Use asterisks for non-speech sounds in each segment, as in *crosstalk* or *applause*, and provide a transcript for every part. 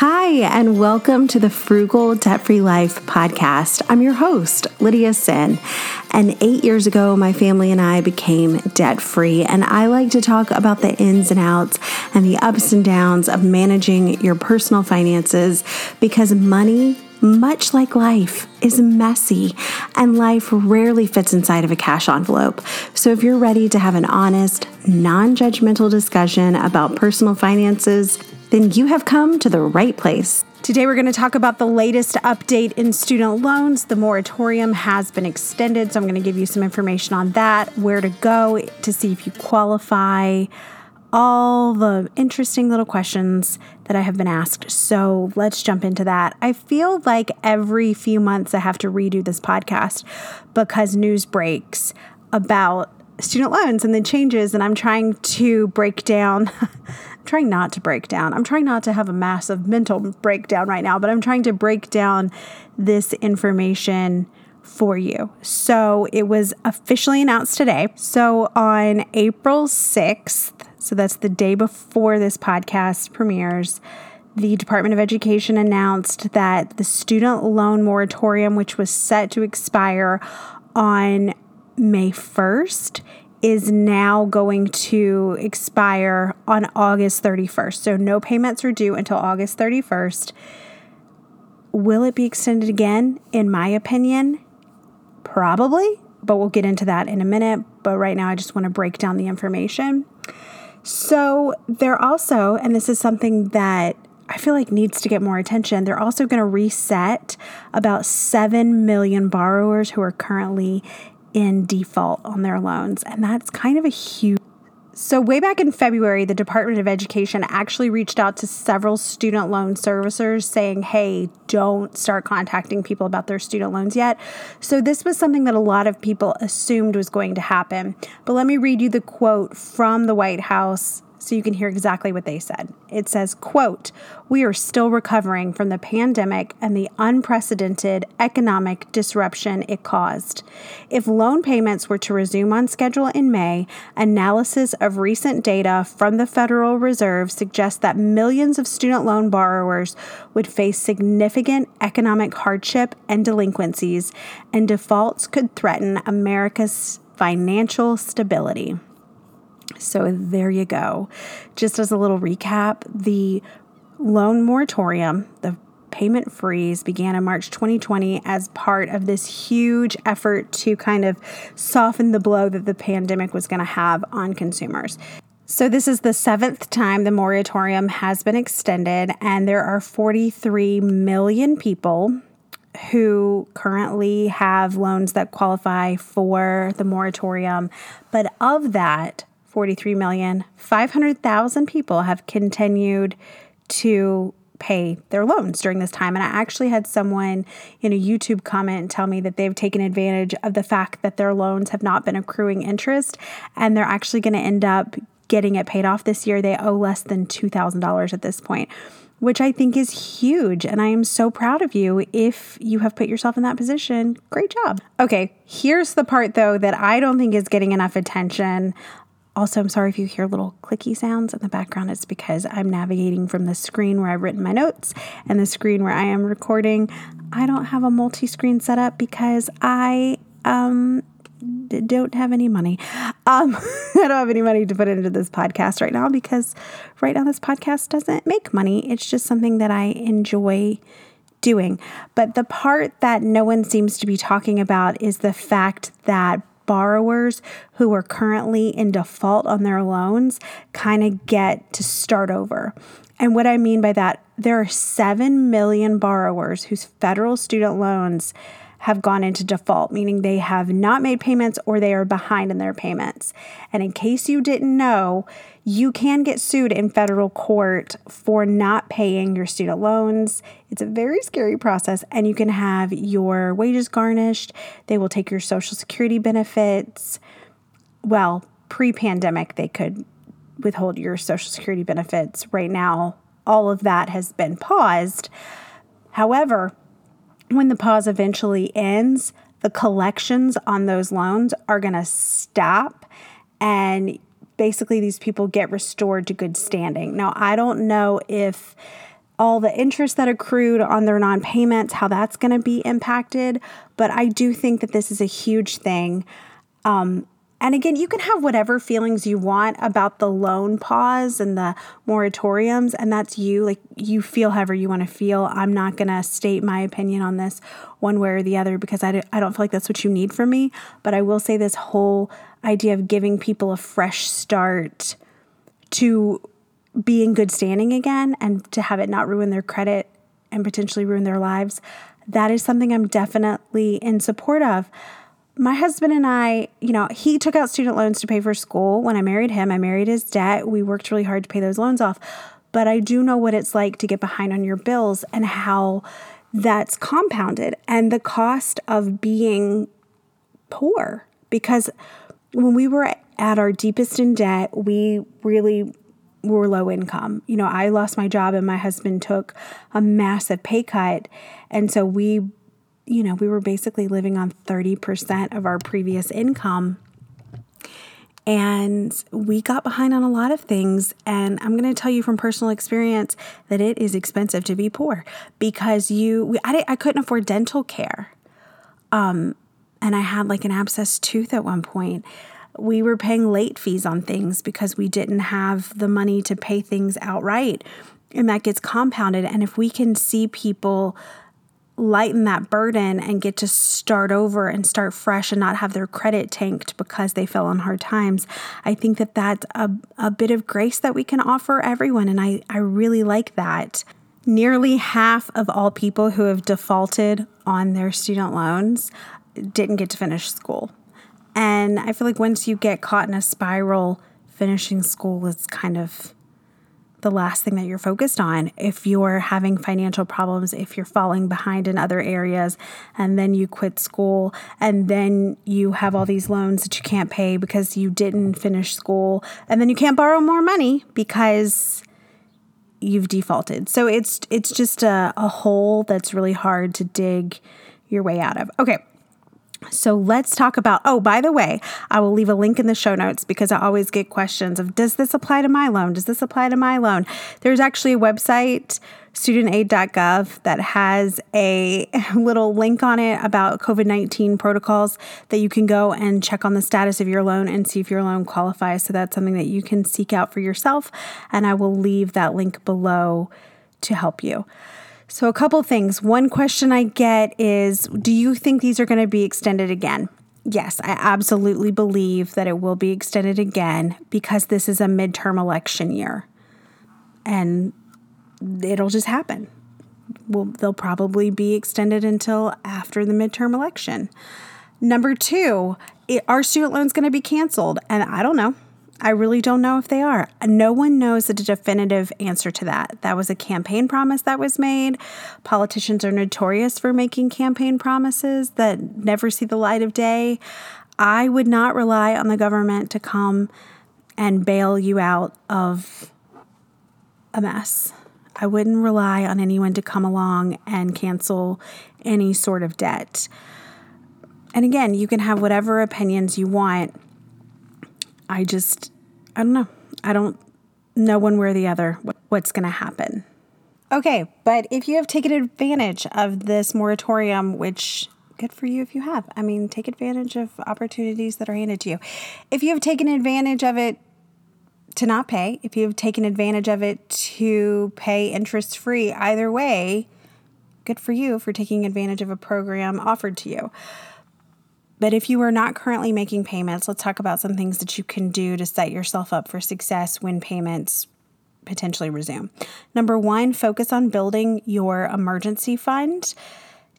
Hi, and welcome to the Frugal Debt Free Life podcast. I'm your host, Lydia Senn. And eight years ago, my family and I became debt free. And I like to talk about the ins and outs and the ups and downs of managing your personal finances because money much like life, is messy and life rarely fits inside of a cash envelope. So, if you're ready to have an honest, non judgmental discussion about personal finances, then you have come to the right place. Today, we're going to talk about the latest update in student loans. The moratorium has been extended, so I'm going to give you some information on that, where to go to see if you qualify, all the interesting little questions that I have been asked. So let's jump into that. I feel like every few months I have to redo this podcast because news breaks about student loans and the changes, and I'm trying to break down. *laughs* trying not to break down. I'm trying not to have a massive mental breakdown right now, but I'm trying to break down this information for you. So it was officially announced today. So on April 6th, so that's the day before this podcast premieres, the Department of Education announced that the student loan moratorium, which was set to expire on May 1st, is now going to expire on August 31st. So no payments are due until August 31st. Will it be extended again? In my opinion, probably, but we'll get into that in a minute. But right now, I just want to break down the information. So they're also, and this is something that I feel like needs to get more attention. They're also going to reset about 7 million borrowers who are currently in default on their loans. And that's kind of a huge. So, way back in February, the Department of Education actually reached out to several student loan servicers saying, hey, don't start contacting people about their student loans yet. So, this was something that a lot of people assumed was going to happen. But let me read you the quote from the White House so you can hear exactly what they said. It says, quote, "We are still recovering from the pandemic and the unprecedented economic disruption it caused. If loan payments were to resume on schedule in May, analysis of recent data from the Federal Reserve suggests that millions of student loan borrowers would face significant economic hardship and delinquencies, and defaults could threaten America's financial stability." So there you go. Just as a little recap, the loan moratorium, the payment freeze began in March 2020 as part of this huge effort to kind of soften the blow that the pandemic was going to have on consumers. So, this is the seventh time the moratorium has been extended, and there are 43 million people who currently have loans that qualify for the moratorium. But of that, 43 million, 500,000 people have continued to pay their loans during this time. And I actually had someone in a YouTube comment tell me that they've taken advantage of the fact that their loans have not been accruing interest and they're actually going to end up getting it paid off this year. They owe less than $2,000 at this point. Which I think is huge. And I am so proud of you if you have put yourself in that position. Great job. Okay, here's the part though that I don't think is getting enough attention also, I'm sorry if you hear little clicky sounds in the background. It's because I'm navigating from the screen where I've written my notes and the screen where I am recording. I don't have a multi screen setup because I um, don't have any money. Um, *laughs* I don't have any money to put into this podcast right now because right now this podcast doesn't make money. It's just something that I enjoy doing. But the part that no one seems to be talking about is the fact that borrowers who are currently in default on their loans kind of get to start over. And what I mean by that, there are 7 million borrowers whose federal student loans have gone into default, meaning they have not made payments or they are behind in their payments. And in case you didn't know, you can get sued in federal court for not paying your student loans. It's a very scary process, and you can have your wages garnished. They will take your Social Security benefits. Well, pre pandemic, they could withhold your Social Security benefits. Right now, all of that has been paused. However, when the pause eventually ends, the collections on those loans are going to stop and basically these people get restored to good standing. Now, I don't know if all the interest that accrued on their non payments, how that's going to be impacted. But I do think that this is a huge thing. Um, and again, you can have whatever feelings you want about the loan pause and the moratoriums, and that's you. Like, you feel however you want to feel. I'm not going to state my opinion on this one way or the other because I, do, I don't feel like that's what you need from me. But I will say this whole idea of giving people a fresh start to be in good standing again and to have it not ruin their credit and potentially ruin their lives, that is something I'm definitely in support of. My husband and I, you know, he took out student loans to pay for school. When I married him, I married his debt. We worked really hard to pay those loans off. But I do know what it's like to get behind on your bills and how that's compounded and the cost of being poor. Because when we were at our deepest in debt, we really were low income. You know, I lost my job and my husband took a massive pay cut. And so we, you know, we were basically living on 30% of our previous income. And we got behind on a lot of things. And I'm going to tell you from personal experience that it is expensive to be poor because you, we, I, I couldn't afford dental care. Um, and I had like an abscessed tooth at one point we were paying late fees on things because we didn't have the money to pay things outright. And that gets compounded. And if we can see people lighten that burden and get to start over and start fresh and not have their credit tanked because they fell on hard times, I think that that's a, a bit of grace that we can offer everyone. And I, I really like that. Nearly half of all people who have defaulted on their student loans didn't get to finish school. And I feel like once you get caught in a spiral, finishing school is kind of the last thing that you're focused on. If you're having financial problems, if you're falling behind in other areas, and then you quit school, and then you have all these loans that you can't pay because you didn't finish school, and then you can't borrow more money because you've defaulted. So it's it's just a, a hole that's really hard to dig your way out of. Okay, so let's talk about. Oh, by the way, I will leave a link in the show notes because I always get questions of does this apply to my loan? Does this apply to my loan? There's actually a website, studentaid.gov, that has a *laughs* little link on it about COVID 19 protocols that you can go and check on the status of your loan and see if your loan qualifies. So that's something that you can seek out for yourself. And I will leave that link below to help you. So, a couple things. One question I get is Do you think these are going to be extended again? Yes, I absolutely believe that it will be extended again because this is a midterm election year. And it'll just happen. Well, they'll probably be extended until after the midterm election. Number two, are student loans going to be canceled? And I don't know. I really don't know if they are. No one knows a definitive answer to that. That was a campaign promise that was made. Politicians are notorious for making campaign promises that never see the light of day. I would not rely on the government to come and bail you out of a mess. I wouldn't rely on anyone to come along and cancel any sort of debt. And again, you can have whatever opinions you want I just, I don't know. I don't know one way or the other what's going to happen. Okay, but if you have taken advantage of this moratorium, which good for you if you have. I mean, take advantage of opportunities that are handed to you. If you have taken advantage of it to not pay, if you have taken advantage of it to pay interest free, either way, good for you for taking advantage of a program offered to you. But if you are not currently making payments, let's talk about some things that you can do to set yourself up for success when payments potentially resume. Number one, focus on building your emergency fund.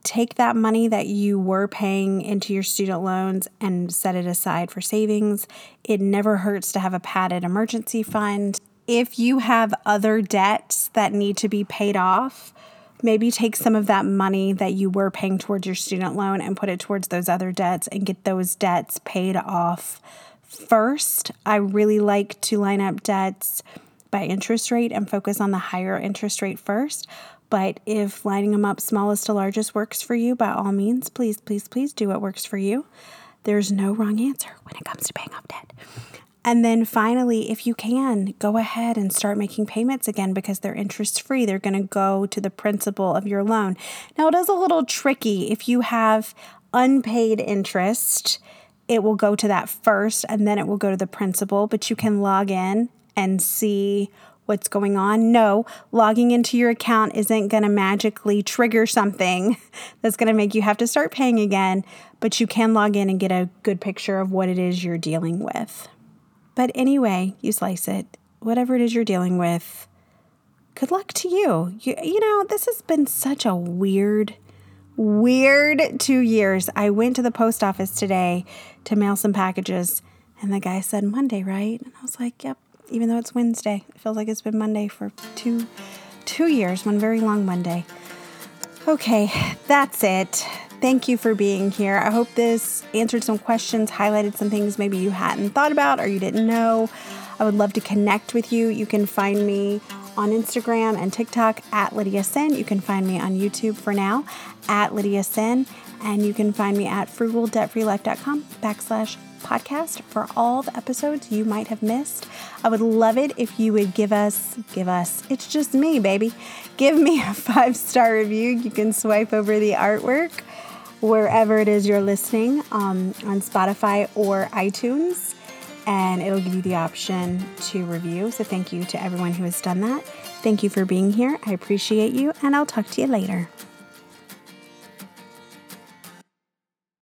Take that money that you were paying into your student loans and set it aside for savings. It never hurts to have a padded emergency fund. If you have other debts that need to be paid off, maybe take some of that money that you were paying towards your student loan and put it towards those other debts and get those debts paid off first. I really like to line up debts by interest rate and focus on the higher interest rate first. But if lining them up smallest to largest works for you, by all means, please, please, please do what works for you. There's no wrong answer when it comes to paying off debt. And then finally, if you can, go ahead and start making payments again because they're interest free. They're going to go to the principal of your loan. Now, it is a little tricky if you have unpaid interest. It will go to that first and then it will go to the principal, but you can log in and see what's going on. No, logging into your account isn't going to magically trigger something *laughs* that's going to make you have to start paying again, but you can log in and get a good picture of what it is you're dealing with. But anyway, you slice it, whatever it is you're dealing with, good luck to you. You, you know, this has been such a weird, weird two years. I went to the post office today to mail some packages, and the guy said Monday, right? And I was like, yep, even though it's Wednesday. It feels like it's been Monday for two two years, one very long Monday. Okay, that's it. Thank you for being here. I hope this answered some questions, highlighted some things maybe you hadn't thought about or you didn't know. I would love to connect with you. You can find me on Instagram and TikTok at Lydia Senn. You can find me on YouTube for now at Lydia Senn. And you can find me at frugaldebtfreelife.com backslash podcast for all the episodes you might have missed. I would love it if you would give us, give us, it's just me, baby. Give me a *laughs* five star review. You can swipe over the artwork wherever it is you're listening um, on Spotify or iTunes, and it'll give you the option to review. So, thank you to everyone who has done that. Thank you for being here. I appreciate you, and I'll talk to you later.